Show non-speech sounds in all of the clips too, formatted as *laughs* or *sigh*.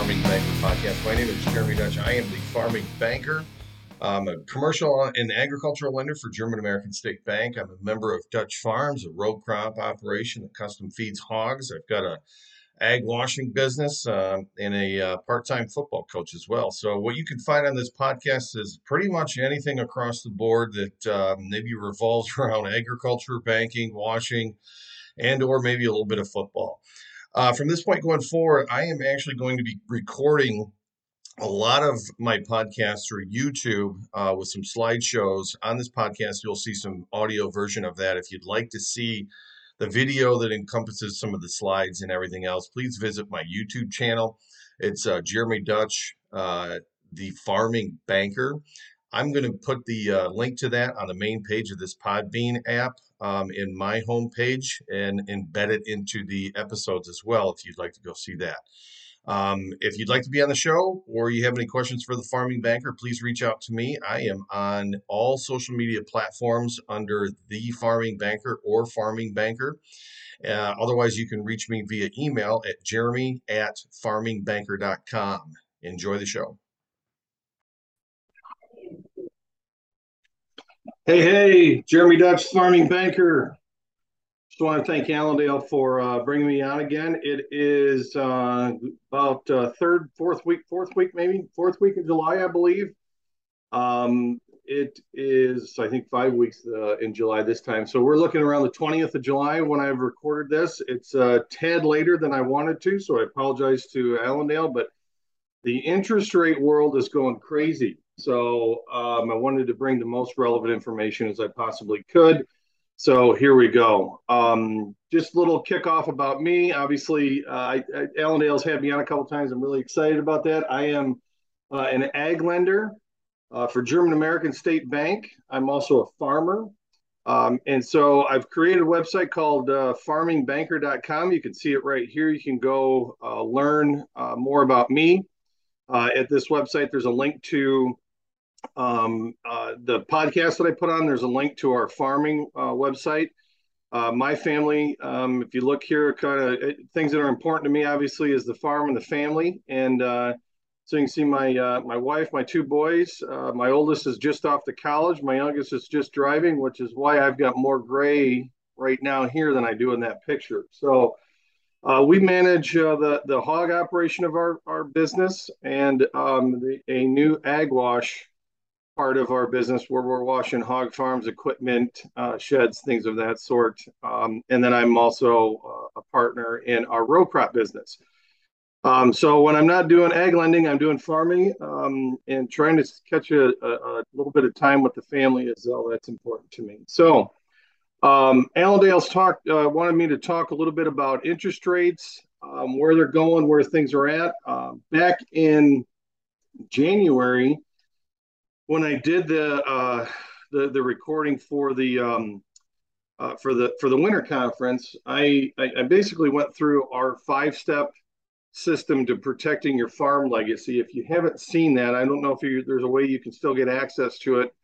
Farming Banker podcast. My name is Jeremy Doetch. I am the Farming Banker. I'm a commercial and agricultural lender for German American State Bank. I'm a member of Doetch Farms, a row crop operation that custom feeds hogs. I've got a ag washing business uh, and a uh, part-time football coach as well. So what you can find on this podcast is pretty much anything across the board that uh, maybe revolves *laughs* around agriculture, banking, washing, and or maybe a little bit of football. Uh, from this point going forward, I am actually going to be recording a lot of my podcasts through YouTube uh, with some slideshows. On this podcast, you'll see some audio version of that. If you'd like to see the video that encompasses some of the slides and everything else, please visit my YouTube channel. It's uh, Jeremy Doetch, uh, the Farming Banker. I'm going to put the uh, link to that on the main page of this Podbean app um, in my homepage and embed it into the episodes as well if you'd like to go see that. Um, if you'd like to be on the show or you have any questions for the farming banker, please reach out to me. I am on all social media platforms under the farming banker or farming banker. Uh, otherwise, you can reach me via email at jeremy at farmingbanker.com. Enjoy the show. Hey, hey, Jeremy Doetch, farming banker. Just want to thank Allendale for uh, bringing me on again. It is uh, about uh, third, fourth week, fourth week, maybe fourth week of July, I believe. Um, it is, I think, five weeks uh, in July this time. So we're looking around the 20th of July when I've recorded this. It's a uh, tad later than I wanted to, so I apologize to Allendale, but the interest rate world is going crazy. So um, I wanted to bring the most relevant information as I possibly could. So here we go. Um, just a little kickoff about me. Obviously, uh, I, I, Allendale's had me on a couple times. I'm really excited about that. I am uh, an ag lender uh, for German American State Bank. I'm also a farmer. Um, and so I've created a website called uh, farmingbanker.com. You can see it right here. You can go uh, learn uh, more about me. At this website, there's a link to um, uh, the podcast that I put on, there's a link to our farming uh, website. Uh, my family, um, if you look here, kind of uh, things that are important to me, obviously, is the farm and the family. And uh, so you can see my uh, my wife, my two boys. my oldest is just off to college. My youngest is just driving, which is why I've got more gray right now here than I do in that picture. So we manage the the hog operation of our our business and um, the, a new ag wash part of our business where we're washing hog farms equipment, uh, sheds, things of that sort. Um, and then I'm also uh, a partner in our row crop business. Um, so when I'm not doing ag lending, I'm doing farming um, and trying to catch a, a, a, little bit of time with the family as well. That's important to me. So um, Allendale's talked, uh, wanted me to talk a little bit about interest rates, um, where they're going, where things are at. Uh, back in January, when I did the uh, the the recording for the um, uh, for the for the winter conference, I, I, I basically went through our five step system to protecting your farm legacy. If you haven't seen that, I don't know if you, there's a way you can still get access to it,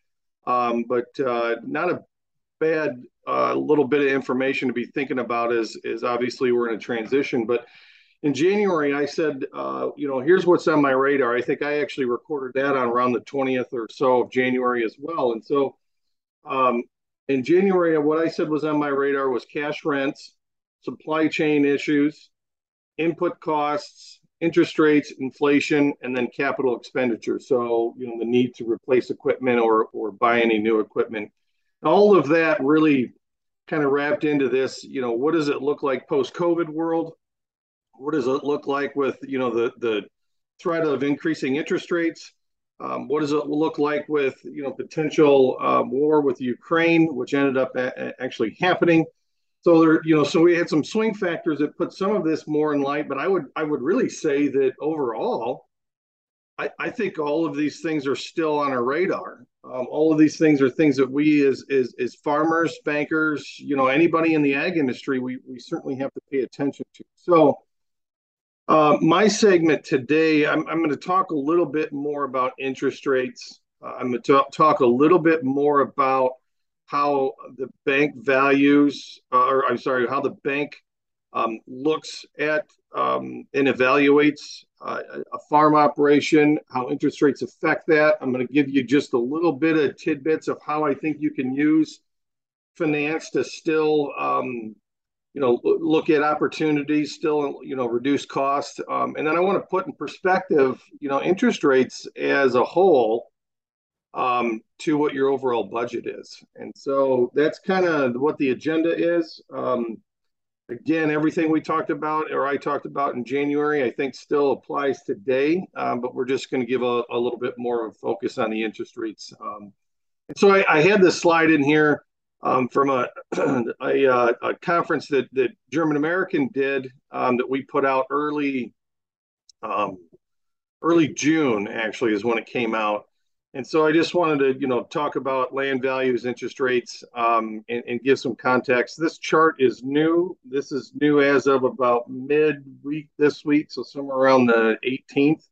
um, but uh, not a bad uh, little bit of information to be thinking about. Is is obviously we're in a transition, but in January, I said, uh, you know, here's what's on my radar. I think I actually recorded that on around the 20th or so of January as well. And so um, in January, what I said was on my radar was cash rents, supply chain issues, input costs, interest rates, inflation, and then capital expenditure. So, you know, the need to replace equipment or, or buy any new equipment. All of that really kind of wrapped into this, you know, what does it look like post COVID world? What does it look like with you know the the threat of increasing interest rates? Um, what does it look like with you know potential uh, war with Ukraine, which ended up a- actually happening? So there, you know, so we had some swing factors that put some of this more in light. But I would I would really say that overall, I, I think all of these things are still on our radar. Um, all of these things are things that we as, as as farmers, bankers, you know, anybody in the ag industry, we we certainly have to pay attention to. So uh, my segment today, I'm, I'm going to talk a little bit more about interest rates. Uh, I'm going to talk a little bit more about how the bank values, uh, or I'm sorry, how the bank um, looks at um, and evaluates uh, a farm operation, how interest rates affect that. I'm going to give you just a little bit of tidbits of how I think you can use finance to still, um, you know, look at opportunities, still, you know, reduce costs. Um, and then I want to put in perspective, you know, interest rates as a whole um, to what your overall budget is. And so that's kind of what the agenda is. Um, again, everything we talked about or I talked about in January, I think still applies today, um, but we're just going to give a, a, little bit more of focus on the interest rates. Um, so I, I, had this slide in here um, from a, *clears throat* a, uh, a, conference that, that German American did um, that we put out early um, early June actually is when it came out. And so I just wanted to, you know, talk about land values, interest rates, um, and, and, give some context. This chart is new. This is new as of about mid-week this week, so somewhere around the 18th.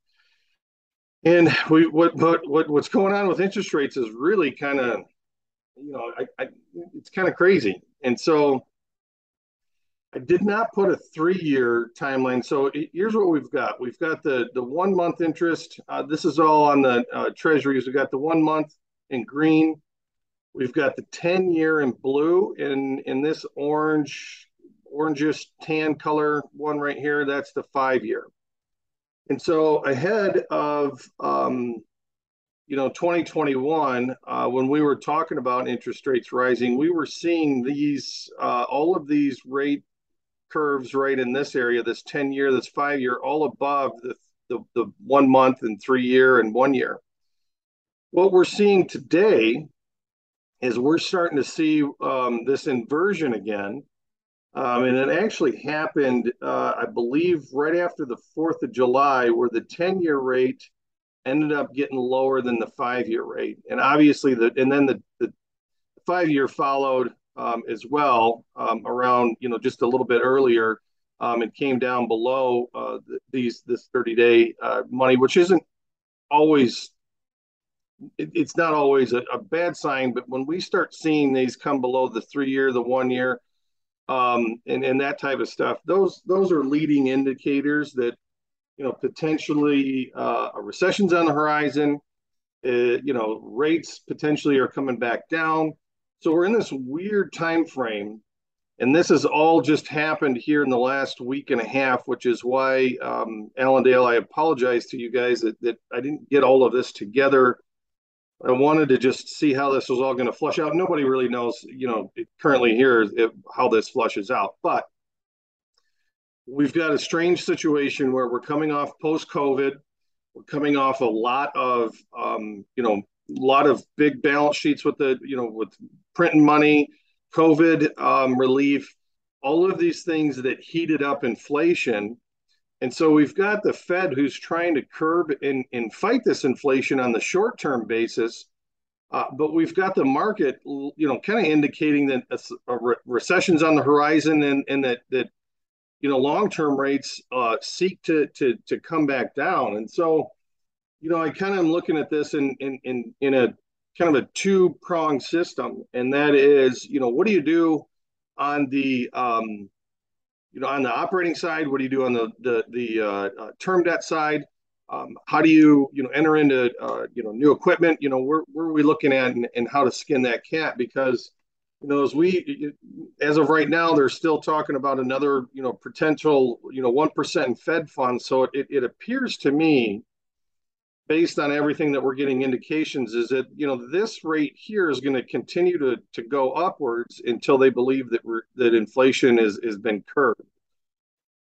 And we what what, what what's going on with interest rates is really kind of, you know, I, I, it's kind of crazy. And so I did not put a three-year timeline. So here's what we've got. We've got the the one month interest. Uh, this is all on the uh, treasuries. We've got the one month in green. We've got the 10 year in blue. and in this orange, orangish tan color one right here, that's the five year. And so ahead of um, you know 2021 uh, when we were talking about interest rates rising we were seeing these uh, all of these rate curves right in this area, this 10 year, this five year, all above the, the, the one month and three year and one year. What we're seeing today is we're starting to see um, this inversion again. Um, and it actually happened, uh, I believe, right after the 4th of July, where the 10 year rate ended up getting lower than the five year rate. And obviously, the, and then the, the five year followed um, as well um, around you know just a little bit earlier. Um, it came down below uh, these this 30 day uh, money, which isn't always it, it's not always a, a, bad sign, but when we start seeing these come below the three year, the one year, um, and and that type of stuff, those those are leading indicators that you know potentially uh, a recession's on the horizon. Uh, you know, rates potentially are coming back down. So we're in this weird time frame, and this has all just happened here in the last week and a half, which is why um, Allendale, I apologize to you guys that, that I didn't get all of this together. I wanted to just see how this was all going to flush out. Nobody really knows, you know, currently here if, how this flushes out, but we've got a strange situation where we're coming off post COVID. We're coming off a lot of, um, you know, a lot of big balance sheets with the, you know, with printing money, COVID um, relief, all of these things that heated up inflation. And so we've got the Fed who's trying to curb and, and fight this inflation on the short term basis. Uh, but we've got the market, you know, kind of indicating that a, a re- recession's on the horizon and, and that, that, you know, long term rates uh, seek to, to, to come back down. And so, you know, I kind of am looking at this in, in, in, in a kind of a two pronged system, and that is, you know, what do you do on the um, you know on the operating side? What do you do on the the the uh, uh, term debt side? Um, how do you you know enter into uh, you know new equipment? You know, where where are we looking at and, and how to skin that cat? Because you know, as we as of right now, they're still talking about another you know potential you know one percent Fed funds. So it, it appears to me based on everything that we're getting indications is that you know this rate here is going to continue to to go upwards until they believe that that inflation is has been curbed.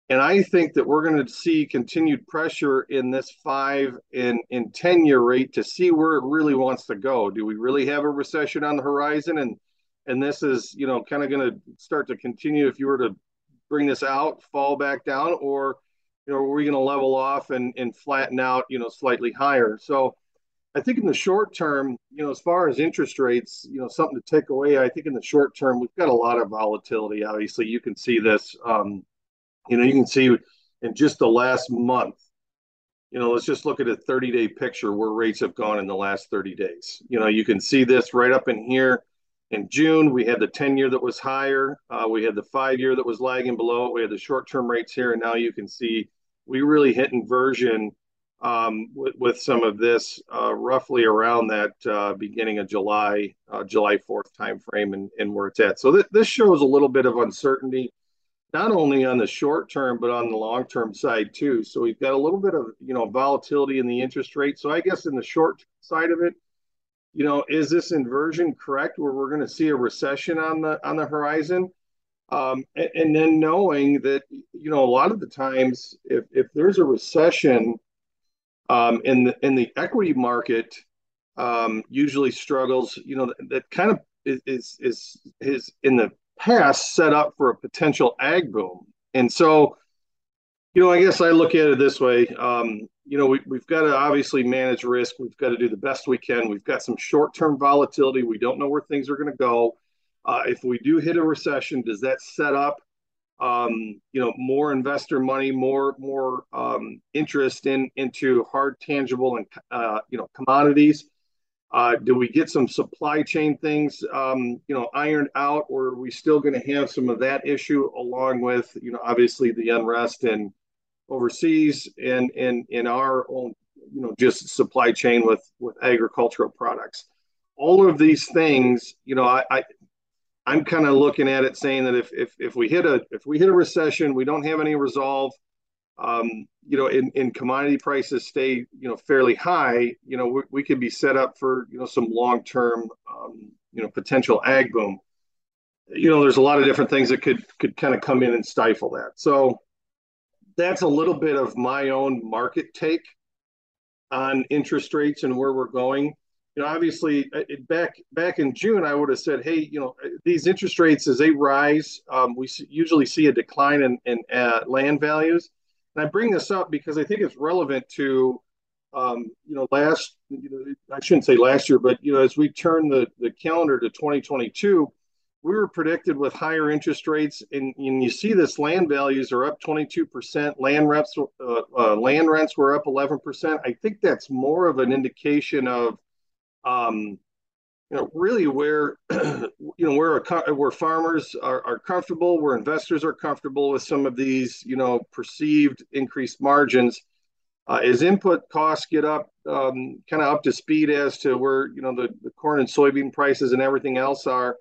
And i think that we're going to see continued pressure in this 5 and in 10 year rate to see where it really wants to go. Do we really have a recession on the horizon? And and this is you know kind of going to start to continue if you were to bring this out fall back down or you know, are we going to level off and, and flatten out, you know, slightly higher? So I think in the short term, you know, as far as interest rates, you know, something to take away, I think in the short term, we've got a lot of volatility. Obviously, you can see this, um, you know, you can see in just the last month, you know, let's just look at a 30 day picture where rates have gone in the last 30 days. You know, you can see this right up in here in June. We had the 10 year that was higher. Uh, we had the five year that was lagging below. We had the short term rates here. And now you can see we really hit inversion um, with, with, some of this uh, roughly around that uh, beginning of July, uh, July 4th timeframe and, and where it's at. So th- this shows a little bit of uncertainty, not only on the short term, but on the long term side too. So we've got a little bit of, you know, volatility in the interest rate. So I guess in the short side of it, you know, is this inversion correct where we're going to see a recession on the on the horizon? Um, and, and, then knowing that, you know, a lot of the times if, if there's a recession um, in the in the equity market, um, usually struggles, you know, that, that kind of is, is is is in the past set up for a potential ag boom. And so, you know, I guess I look at it this way. Um, you know, we, we've got to obviously manage risk. We've got to do the best we can. We've got some short term volatility. We don't know where things are going to go. Uh, if we do hit a recession, does that set up, um, you know, more investor money, more more um, interest in into hard, tangible, and uh, you know, commodities? Uh, do we get some supply chain things, um, you know, ironed out, or are we still going to have some of that issue along with, you know, obviously the unrest and overseas and in in our own you know just supply chain with with agricultural products. All of these things you know i, I i'm kind of looking at it saying that if, if if we hit a if we hit a recession we don't have any resolve um, you know in, in commodity prices stay you know fairly high you know we, we could be set up for you know some long-term um, you know potential ag boom. You know there's a lot of different things that could could kind of come in and stifle that. So that's a little bit of my own market take on interest rates and where we're going. You know, obviously, uh, back back in June, I would have said, hey, you know, these interest rates as they rise, um, we usually see a decline in, in uh, land values. And I bring this up because I think it's relevant to, um, you know, last, you know, I shouldn't say last year, but you know, as we turn the the calendar to 2022 we were predicted with higher interest rates, and, and you see this land values are up 22%. Land reps, uh, uh, land rents were up 11%. I think that's more of an indication of, um, you know, really where, *clears throat* you know, where where farmers are, are comfortable, where investors are comfortable with some of these, you know, perceived increased margins. Uh, as input costs get up, um, kind of up to speed as to where you know the, the corn and soybean prices and everything else are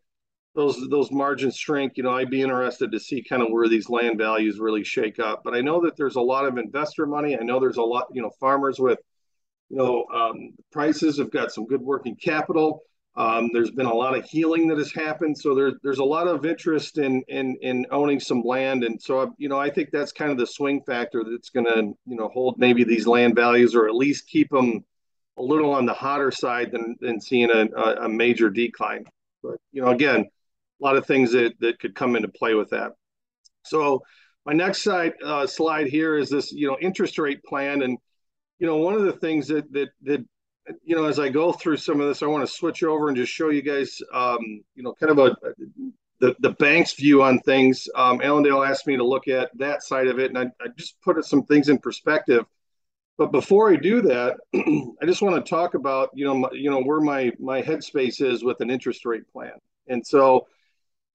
those those margins shrink, you know, I'd be interested to see kind of where these land values really shake up. But I know that there's a lot of investor money. I know there's a lot, you know, farmers with, you know, um, prices have got some good working capital. Um, there's been a lot of healing that has happened, so there's there's a lot of interest in in in owning some land, and so you know I think that's kind of the swing factor that's going to you know hold maybe these land values or at least keep them a little on the hotter side than than seeing a, a major decline. But you know again, a lot of things that, that could come into play with that. So my next slide, uh, slide here is this, you know, interest rate plan. And, you know, one of the things that, that, that, you know, as I go through some of this, I want to switch over and just show you guys, um, you know, kind of a, the, the bank's view on things. Um, Allendale asked me to look at that side of it, and I, I just put some things in perspective. But before I do that, *clears throat* I just want to talk about, you know, my, you know, where my my headspace is with an interest rate plan. And so,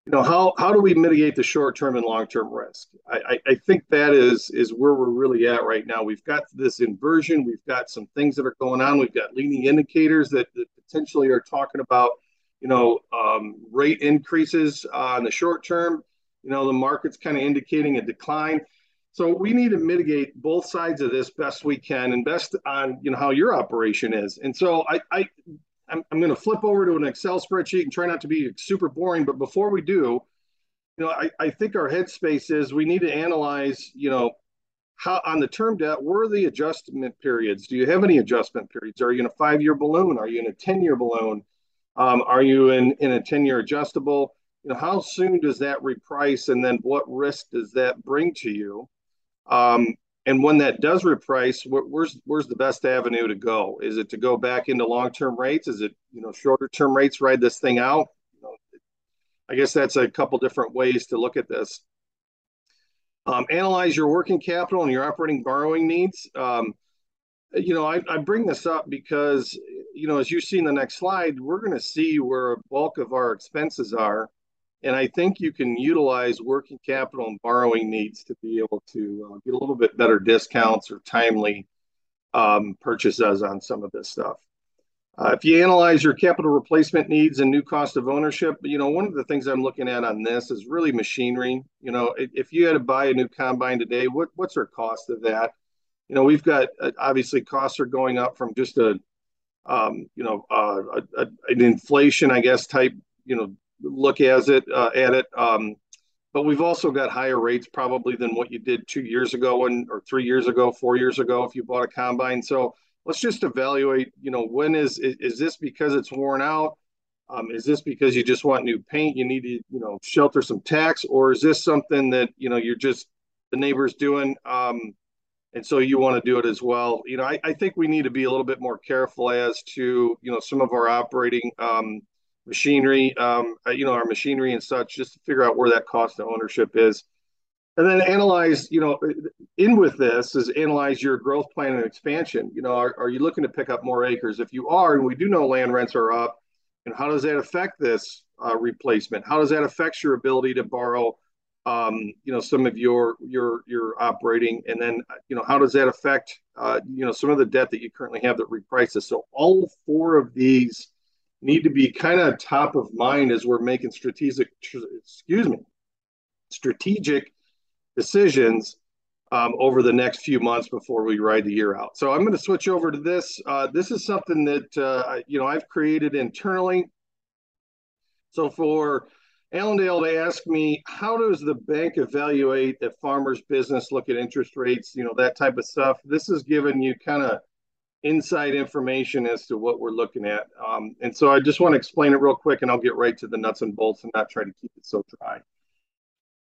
you know how how do we mitigate the short term and long term risk? I, I think that is is where we're really at right now. We've got this inversion. We've got some things that are going on. We've got leading indicators that, that potentially are talking about you know um, rate increases uh, in the short term. You know the market's kind of indicating a decline. So we need to mitigate both sides of this best we can and best on you know how your operation is. And so i, I I'm, I'm going to flip over to an Excel spreadsheet and try not to be super boring. But before we do, you know, I, I think our headspace is we need to analyze, you know, how on the term debt, where are the adjustment periods? Do you have any adjustment periods? Are you in a five year balloon? Are you in a 10 year balloon? Um, are you in, in a 10 year adjustable? You know, how soon does that reprice? And then what risk does that bring to you? Um, and when that does reprice, where's where's the best avenue to go? Is it to go back into long term rates? Is it you know shorter term rates ride this thing out? You know, I guess that's a couple different ways to look at this. Um, analyze your working capital and your operating borrowing needs. Um, you know, I, I bring this up because, you know, as you see in the next slide, we're going to see where a bulk of our expenses are. And I think you can utilize working capital and borrowing needs to be able to uh, get a little bit better discounts or timely um, purchases on some of this stuff. Uh, if you analyze your capital replacement needs and new cost of ownership, you know, one of the things I'm looking at on this is really machinery. You know, if, if you had to buy a new combine today, what, what's our cost of that? You know, we've got uh, obviously costs are going up from just a, um, you know, uh, a, a, an inflation, I guess, type, you know, look as it uh, at it. Um, but we've also got higher rates probably than what you did two years ago and or three years ago, four years ago if you bought a combine. So let's just evaluate. You know, when is is, is this because it's worn out? Um, is this because you just want new paint? You need to you know shelter some tax, or is this something that you know you're just the neighbors doing? Um, and so you want to do it as well. You know, I, I think we need to be a little bit more careful as to you know some of our operating um, machinery, um, uh, you know, our machinery and such, just to figure out where that cost of ownership is. And then analyze, you know, in with this is analyze your growth plan and expansion. You know, are, are you looking to pick up more acres? If you are, and we do know land rents are up, and how does that affect this uh, replacement? How does that affect your ability to borrow, um, you know, some of your your your operating? And then, you know, how does that affect, uh, you know, some of the debt that you currently have that reprices? So all four of these need to be kind of top of mind as we're making strategic, excuse me, strategic decisions um, over the next few months before we ride the year out. So I'm going to switch over to this. Uh, this is something that uh, you know I've created internally. So for Allendale to ask me, how does the bank evaluate a farmer's business, look at interest rates, you know, that type of stuff? This is giving you kind of inside information as to what we're looking at. Um, and so I just want to explain it real quick and I'll get right to the nuts and bolts and not try to keep it so dry.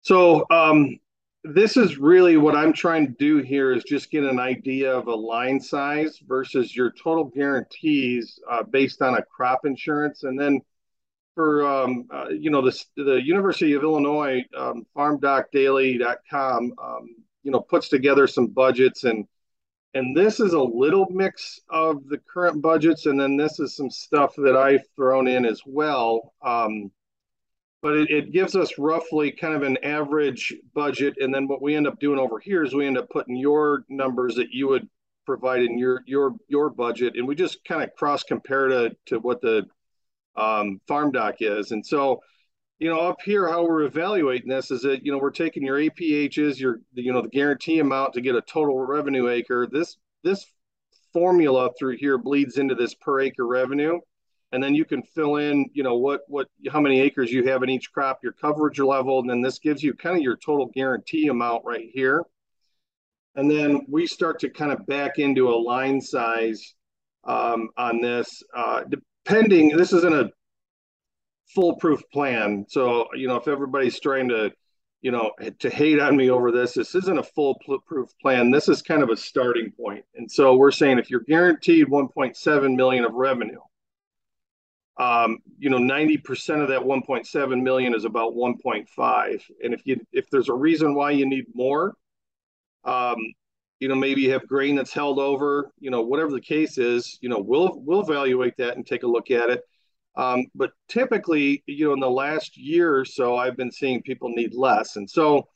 So um, this is really what I'm trying to do here is just get an idea of a line size versus your total guarantees uh, based on a crop insurance. And then for, um, uh, you know, the, the University of Illinois um, farmdocdaily.com, um, you know, puts together some budgets and and this is a little mix of the current budgets, and then this is some stuff that I've thrown in as well. Um, but it, it, gives us roughly kind of an average budget, and then what we end up doing over here is we end up putting your numbers that you would provide in your your your budget, and we just kind of cross compare to to what the um, farm doc is, and so you know, up here, how we're evaluating this is that, you know, we're taking your APHs, your, you know, the guarantee amount to get a total revenue acre. This, this formula through here bleeds into this per acre revenue. And then you can fill in, you know, what, what, how many acres you have in each crop, your coverage level. And then this gives you kind of your total guarantee amount right here. And then we start to kind of back into a line size um, on this, uh, depending, this isn't a foolproof plan. So, you know, if everybody's trying to, you know, to hate on me over this, this isn't a foolproof plan. This is kind of a starting point. And so we're saying if you're guaranteed 1.7 million of revenue, um, you know, 90% of that 1.7 million is about 1.5. And if you if there's a reason why you need more, um, you know, maybe you have grain that's held over, you know, whatever the case is, you know, we'll we'll evaluate that and take a look at it. Um, but typically, you know, in the last year or so, I've been seeing people need less. And so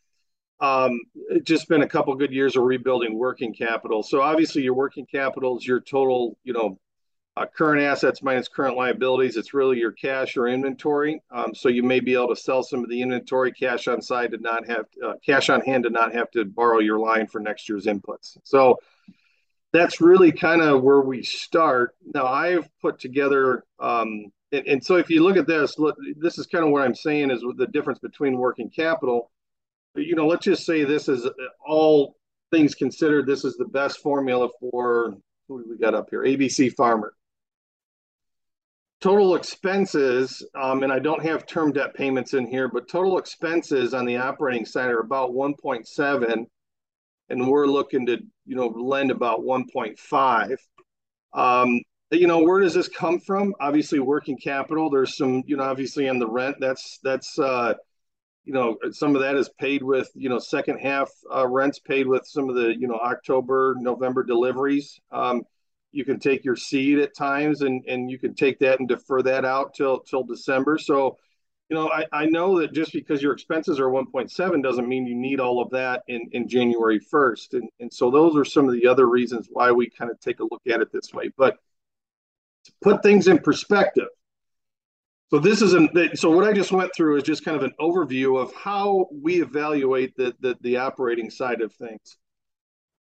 um, it's just been a couple good years of rebuilding working capital. So obviously, your working capital is your total, you know, uh, current assets minus current liabilities. It's really your cash or inventory. Um, so you may be able to sell some of the inventory cash on side to not have uh, cash on hand to not have to borrow your line for next year's inputs. So that's really kind of where we start. Now I've put together um, and, and so if you look at this, look, this is kind of what I'm saying is the difference between working capital. You know, let's just say this is all things considered. This is the best formula for who we got up here, ABC Farmer. Total expenses, um, and I don't have term debt payments in here, but total expenses on the operating side are about 1.7, and we're looking to you know lend about 1.5. Um, you know where does this come from obviously working capital there's some you know obviously on the rent that's that's uh you know, some of that is paid with, you know, second half uh, rents paid with some of the, you know, October, November deliveries. Um, you can take your seed at times and, and you can take that and defer that out till, till December. So, you know, I, I know that just because your expenses are 1.7 doesn't mean you need all of that in, in January 1st. And, and so those are some of the other reasons why we kind of take a look at it this way. But to put things in perspective, so this is an so what I just went through is just kind of an overview of how we evaluate the the, the operating side of things.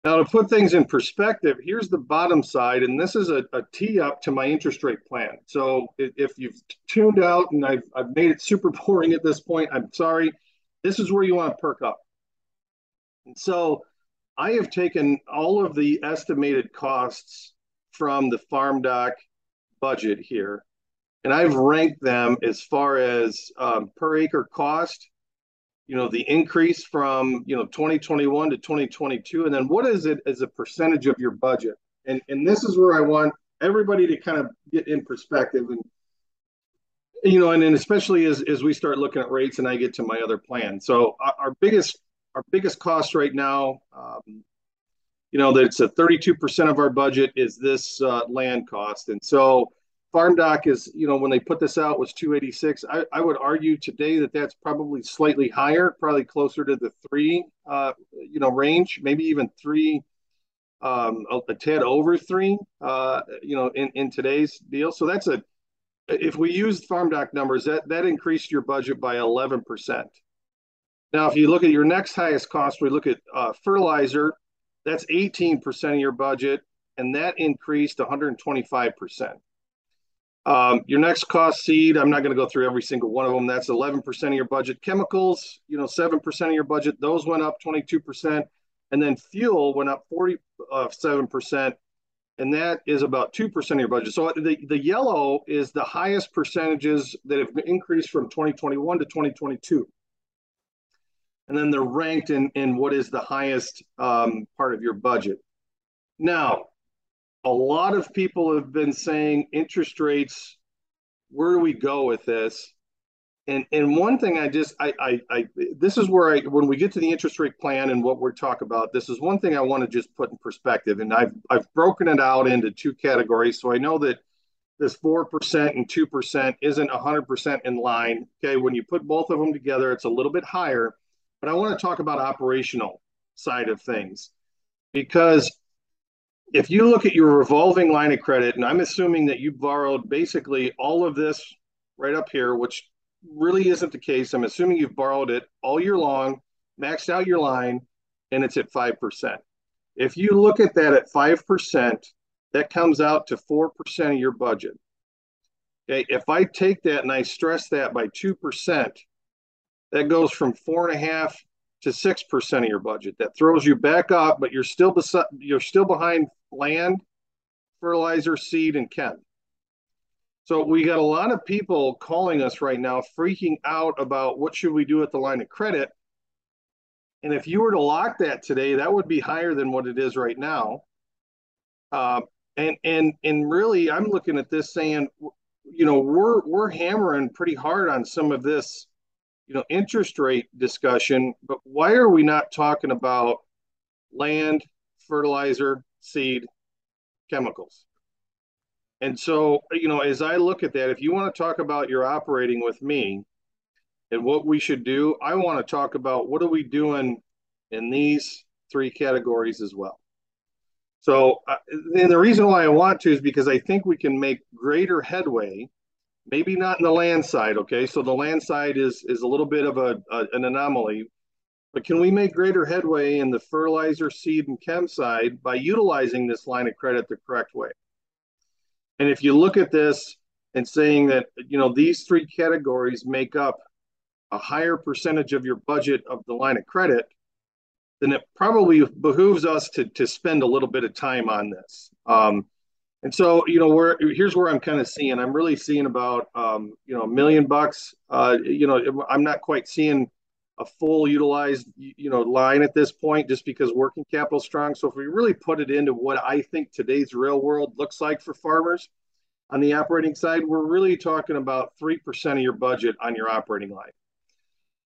Now to put things in perspective, here's the bottom side, and this is a, a tee up to my interest rate plan. So if you've tuned out and I've, I've made it super *laughs* boring at this point, I'm sorry. This is where you want to perk up. And so I have taken all of the estimated costs from the farm doc budget here and I've ranked them as far as um, per acre cost. You know, the increase from you know 2021 to 2022, and then what is it as a percentage of your budget? And and this is where I want everybody to kind of get in perspective and you know and, and especially as, as we start looking at rates and i get to my other plan so our, our biggest our biggest cost right now um, you know that it's a 32% of our budget is this uh, land cost. And so farm doc is you know when they put this out was 286 i, I would argue today that that's probably slightly higher probably closer to the three uh, you know range maybe even three um, a, a tad over three uh, you know in, in today's deal. So that's a if we used farm doc numbers that that increased your budget by 11% now if you look at your next highest cost we look at uh, fertilizer that's 18% of your budget and that increased 125% um, your next cost seed, I'm not going to go through every single one of them. That's 11% of your budget. Chemicals, you know, 7% of your budget. Those went up 22%. And then fuel went up 47%. And that is about 2% of your budget. So the, the yellow is the highest percentages that have increased from 2021 to 2022. And then they're ranked in, in what is the highest um, part of your budget. Now, a lot of people have been saying interest rates where do we go with this? And and one thing i just i i, I this is where i when we get to the interest rate plan and what we're talking about this is one thing i want to just put in perspective. And i've i've broken it out into two categories. So i know that this 4% and 2% isn't 100% in line. Okay when you put both of them together it's a little bit higher but i want to talk about operational side of things because if you look at your revolving line of credit, and I'm assuming that you borrowed basically all of this right up here, which really isn't the case. I'm assuming you've borrowed it all year long, maxed out your line, and it's at 5%. If you look at that at 5%, that comes out to 4% of your budget. Okay, if I take that and I stress that by 2%, that goes from four and a half to six percent of your budget. That throws you back up, but you're still you're still behind land, fertilizer, seed, and chem. So we got a lot of people calling us right now, freaking out about what should we do with the line of credit. And if you were to lock that today, that would be higher than what it is right now. Uh, and and and really, I'm looking at this saying, you know, we're we're hammering pretty hard on some of this you know, interest rate discussion, but why are we not talking about land, fertilizer, seed, chemicals? And so, you know, as I look at that, if you want to talk about your operating with me and what we should do, I want to talk about what are we doing in these three categories as well. So, uh, and the reason why I want to is because I think we can make greater headway maybe not in the land side. Okay, so the land side is is a little bit of a, a, an anomaly, but can we make greater headway in the fertilizer, seed, and chem side by utilizing this line of credit the correct way? And if you look at this and saying that you know these three categories make up a higher percentage of your budget of the line of credit, then it probably behooves us to to spend a little bit of time on this. Um, and so, you know, where here's where I'm kind of seeing. I'm really seeing about, um, you know, a million bucks. Uh, you know, I'm not quite seeing a full utilized, you know, line at this point, just because working capital strong. So if we really put it into what I think today's real world looks like for farmers on the operating side, we're really talking about three percent of your budget on your operating line.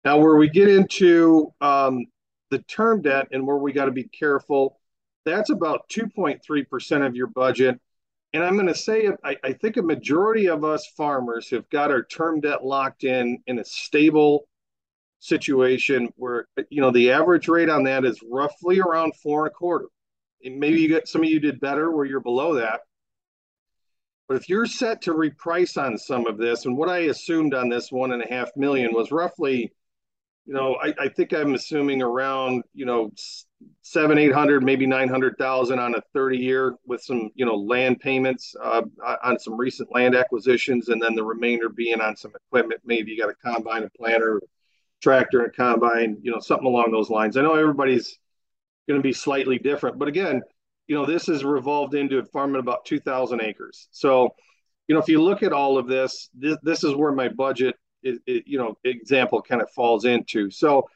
Now, where we get into um, the term debt and where we got to be careful, that's about 2.3% of your budget. And I'm going to say, I, I, think a majority of us farmers have got our term debt locked in in a stable situation where, you know, the average rate on that is roughly around four and a quarter. And maybe you get some of you did better where you're below that. But if you're set to reprice on some of this, and what I assumed on this one and a half million was roughly you know, I, I think I'm assuming around, you know, seven, eight hundred, maybe nine hundred thousand on a 30 year with some, you know, land payments uh, on some recent land acquisitions, and then the remainder being on some equipment. Maybe you got a combine, a planter, tractor, and combine, you know, something along those lines. I know everybody's going to be slightly different, but again, you know, this is revolved into farming about 2,000 acres. So, you know, if you look at all of this, this, this is where my budget it, you know example kind of falls into. So,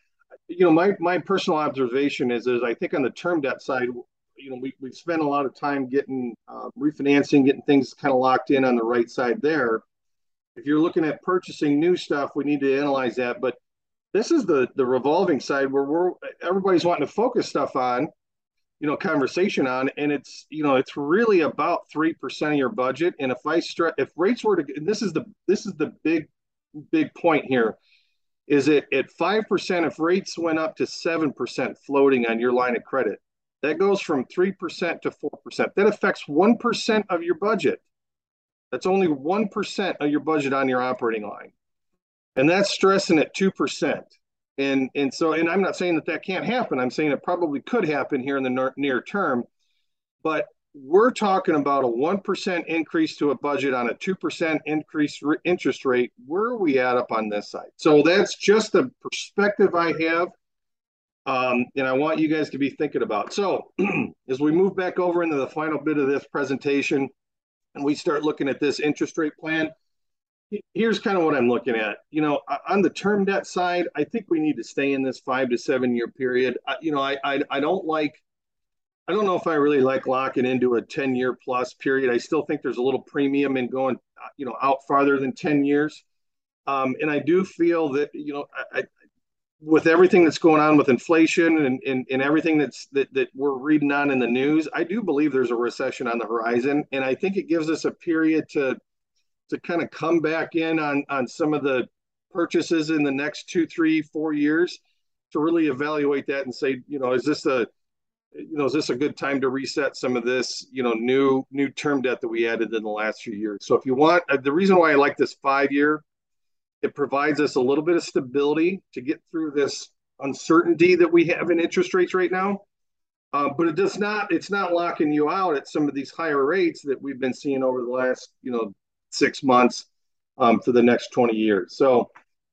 you know, my my personal observation is is I think on the term debt side, you know, we we've spent a lot of time getting uh, refinancing, getting things kind of locked in on the right side there. If you're looking at purchasing new stuff, we need to analyze that. But this is the the revolving side where we're everybody's wanting to focus stuff on you know conversation on and it's you know it's really about 3% of your budget and if i stress if rates were to and this is the this is the big big point here is it at 5% if rates went up to 7% floating on your line of credit that goes from 3% to 4% that affects 1% of your budget. That's only 1% of your budget on your operating line. And that's stressing at 2% and and so and i'm not saying that that can't happen. I'm saying it probably could happen here in the near term. But we're talking about a 1% increase to a budget on a 2% increase re- interest rate. Where are we at up on this side? So that's just the perspective I have. Um, and I want you guys to be thinking about. So *clears throat* as we move back over into the final bit of this presentation and we start looking at this interest rate plan, here's kind of what I'm looking at. You know, on the term debt side, I think we need to stay in this five to seven year period. you know, I, I, I don't like – I don't know if I really like locking into a 10 year plus period. I still think there's a little premium in going, you know, out farther than 10 years. Um, and I do feel that, you know, I, with everything that's going on with inflation and, and, and everything that's that, that we're reading on in the news, I do believe there's a recession on the horizon. And I think it gives us a period to to kind of come back in on on some of the purchases in the next two, three, four years to really evaluate that and say, you know, is this a you know, is this a good time to reset some of this, you know, new new term debt that we added in the last few years? So if you want, uh, the reason why I like this five year, it provides us a little bit of stability to get through this uncertainty that we have in interest rates right now. Uh, but it does not, it's not locking you out at some of these higher rates that we've been seeing over the last, you know, six months um, for the next 20 years. So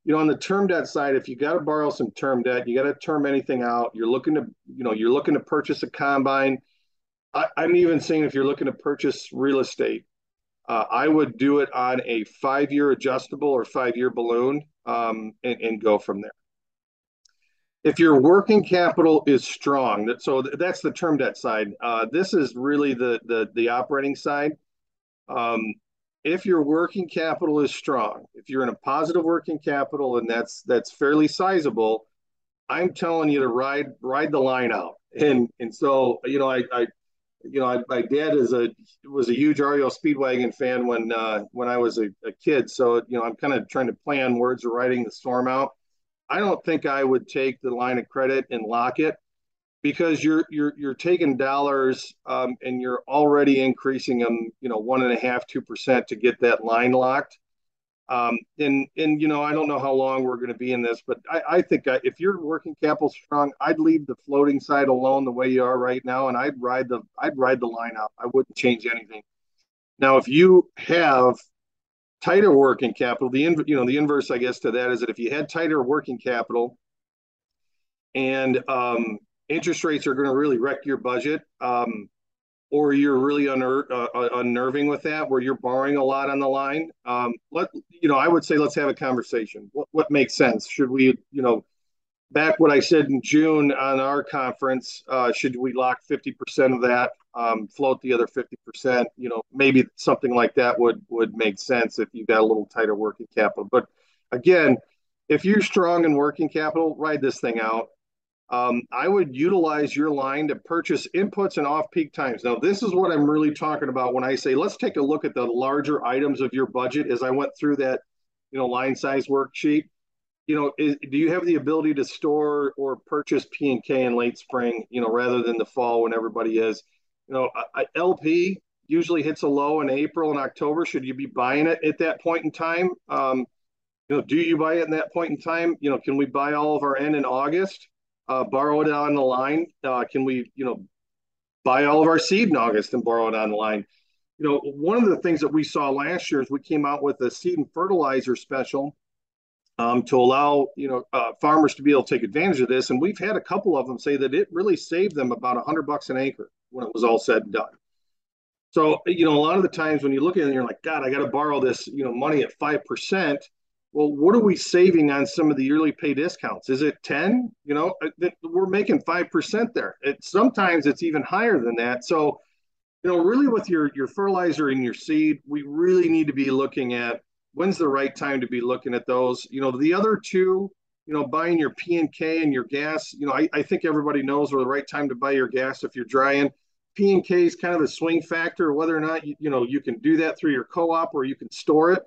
you know, on the term debt side, if you got to borrow some term debt, you got to term anything out. You're looking to, you know, you're looking to purchase a combine. I, am even saying if you're looking to purchase real estate, uh, I would do it on a five-year adjustable or five-year balloon um, and, and, go from there. If your working capital is strong, that, so that's the term debt side. Uh, this is really the the the operating side. Um, if your working capital is strong, if you're in a positive working capital and that's that's fairly sizable, I'm telling you to ride ride the line out. And and so you know I, I you know I, my dad is a was a huge REO Speedwagon fan when uh, when I was a, a kid. So you know I'm kind of trying to plan words of riding the storm out. I don't think I would take the line of credit and lock it because you're you're you're taking dollars um, and you're already increasing them, you know, one and a half, two percent to get that line locked. Um, and and you know, I don't know how long we're going to be in this, but I, I think I, if you're working capital strong, I'd leave the floating side alone the way you are right now, and I'd ride the I'd ride the line out. I wouldn't change anything. Now, if you have tighter working capital, the in, you know the inverse, I guess, to that is that if you had tighter working capital and um, interest rates are going to really wreck your budget, um, or you're really unner- uh, uh, unnerving with that, where you're borrowing a lot on the line, um, let you know. I would say let's have a conversation. What what makes sense? Should we, you know, back what I said in June on our conference? Uh, should we lock fifty percent of that, um, float the other fifty percent? You know, maybe something like that would would make sense if you got a little tighter working capital. But again, if you're strong in working capital, ride this thing out. Um, I would utilize your line to purchase inputs and off-peak times. Now, this is what I'm really talking about when I say let's take a look at the larger items of your budget. As I went through that, you know, line size worksheet, you know, is, do you have the ability to store or purchase P and K in late spring, you know, rather than the fall when everybody is, you know, LP usually hits a low in April and October. Should you be buying it at that point in time? Um, you know, do you buy it in that point in time? You know, can we buy all of our N in August? Uh, borrow it on the line. Uh, can we, you know, buy all of our seed in August and borrow it on the line? You know, one of the things that we saw last year is we came out with a seed and fertilizer special um, to allow you know uh, farmers to be able to take advantage of this. And we've had a couple of them say that it really saved them about a hundred bucks an acre when it was all said and done. So you know, a lot of the times when you look at it, you're like, God, I got to borrow this you know money at five percent. Well, what are we saving on some of the yearly pay discounts? Is it ten? You know, uh, we're making five percent there. It, sometimes it's even higher than that. So you know, really with your your fertilizer and your seed, we really need to be looking at when's the right time to be looking at those. You know, the other two, you know, buying your P and K and your gas. You know, I, I think everybody knows where the right time to buy your gas if you're drying. P and K is kind of a swing factor, whether or not you, you know you can do that through your co-op or you can store it.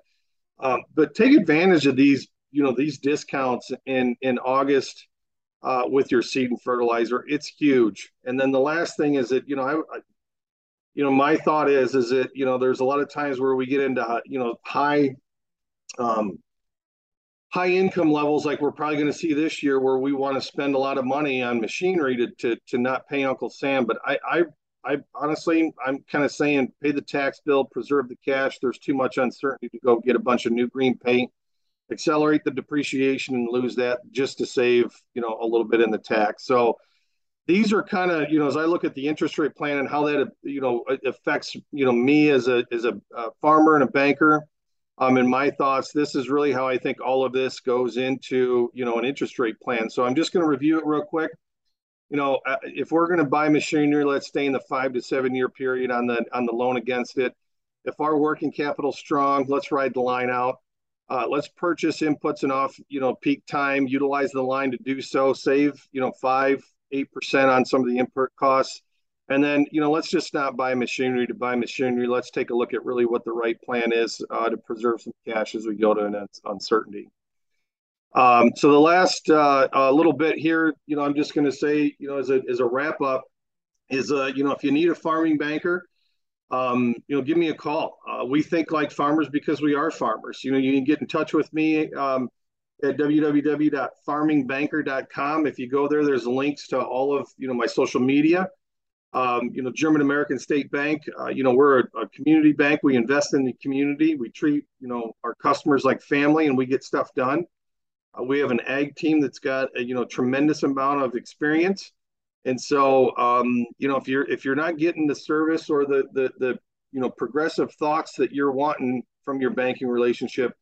Um, but take advantage of these, you know, these discounts in in August uh, with your seed and fertilizer. It's huge. And then the last thing is that you know I, I you know my thought is is that you know there's a lot of times where we get into you know high um, high income levels like we're probably going to see this year where we want to spend a lot of money on machinery to to, to not pay uncle sam but i i I honestly, I'm kind of saying pay the tax bill, preserve the cash. There's too much uncertainty to go get a bunch of new green paint, accelerate the depreciation and lose that just to save, you know, a little bit in the tax. So these are kind of, you know, as I look at the interest rate plan and how that, you know, affects, you know, me as a as a, a farmer and a banker. Um, in my thoughts, this is really how I think all of this goes into, you know, an interest rate plan. So I'm just going to review it real quick. You know, uh, if we're going to buy machinery, let's stay in the five to seven year period on the on the loan against it. If our working capital strong, let's ride the line out. Uh, let's purchase inputs and off, you know, peak time. Utilize the line to do so. Save, you know, five eight percent on some of the input costs and then, you know, let's just not buy machinery to buy machinery. Let's take a look at really what the right plan is uh, to preserve some cash as we go to an uncertainty. Um, so the last uh, uh, little bit here, you know, I'm just going to say, you know, as a, as a wrap up, is, uh, you know, if you need a farming banker, um, you know, give me a call. Uh, we think like farmers because we are farmers. You know, you can get in touch with me um, at www.farmingbanker.com. If you go there, there's links to all of, you know, my social media. Um, you know, German American State Bank, uh, you know, we're a, a, community bank. We invest in the community. We treat, you know, our customers like family and we get stuff done. Uh, we have an ag team that's got a, you know, tremendous amount of experience. And so, um, you know, if you're, if you're not getting the service or the, the, the, you know, progressive thoughts that you're wanting from your banking relationship,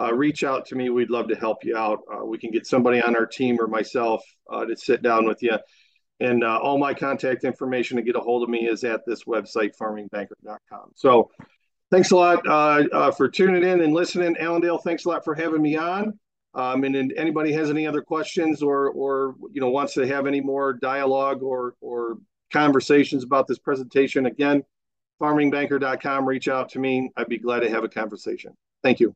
uh, reach out to me. We'd love to help you out. Uh, we can get somebody on our team or myself uh, to sit down with you and uh, all my contact information to get a hold of me is at this website, farmingbanker.com. So thanks a lot uh, for tuning in and listening. Allendale, thanks a lot for having me on. Um, and, and anybody has any other questions or, or you know wants to have any more dialogue or, or conversations about this presentation, again, farmingbanker.com, reach out to me. I'd be glad to have a conversation. Thank you.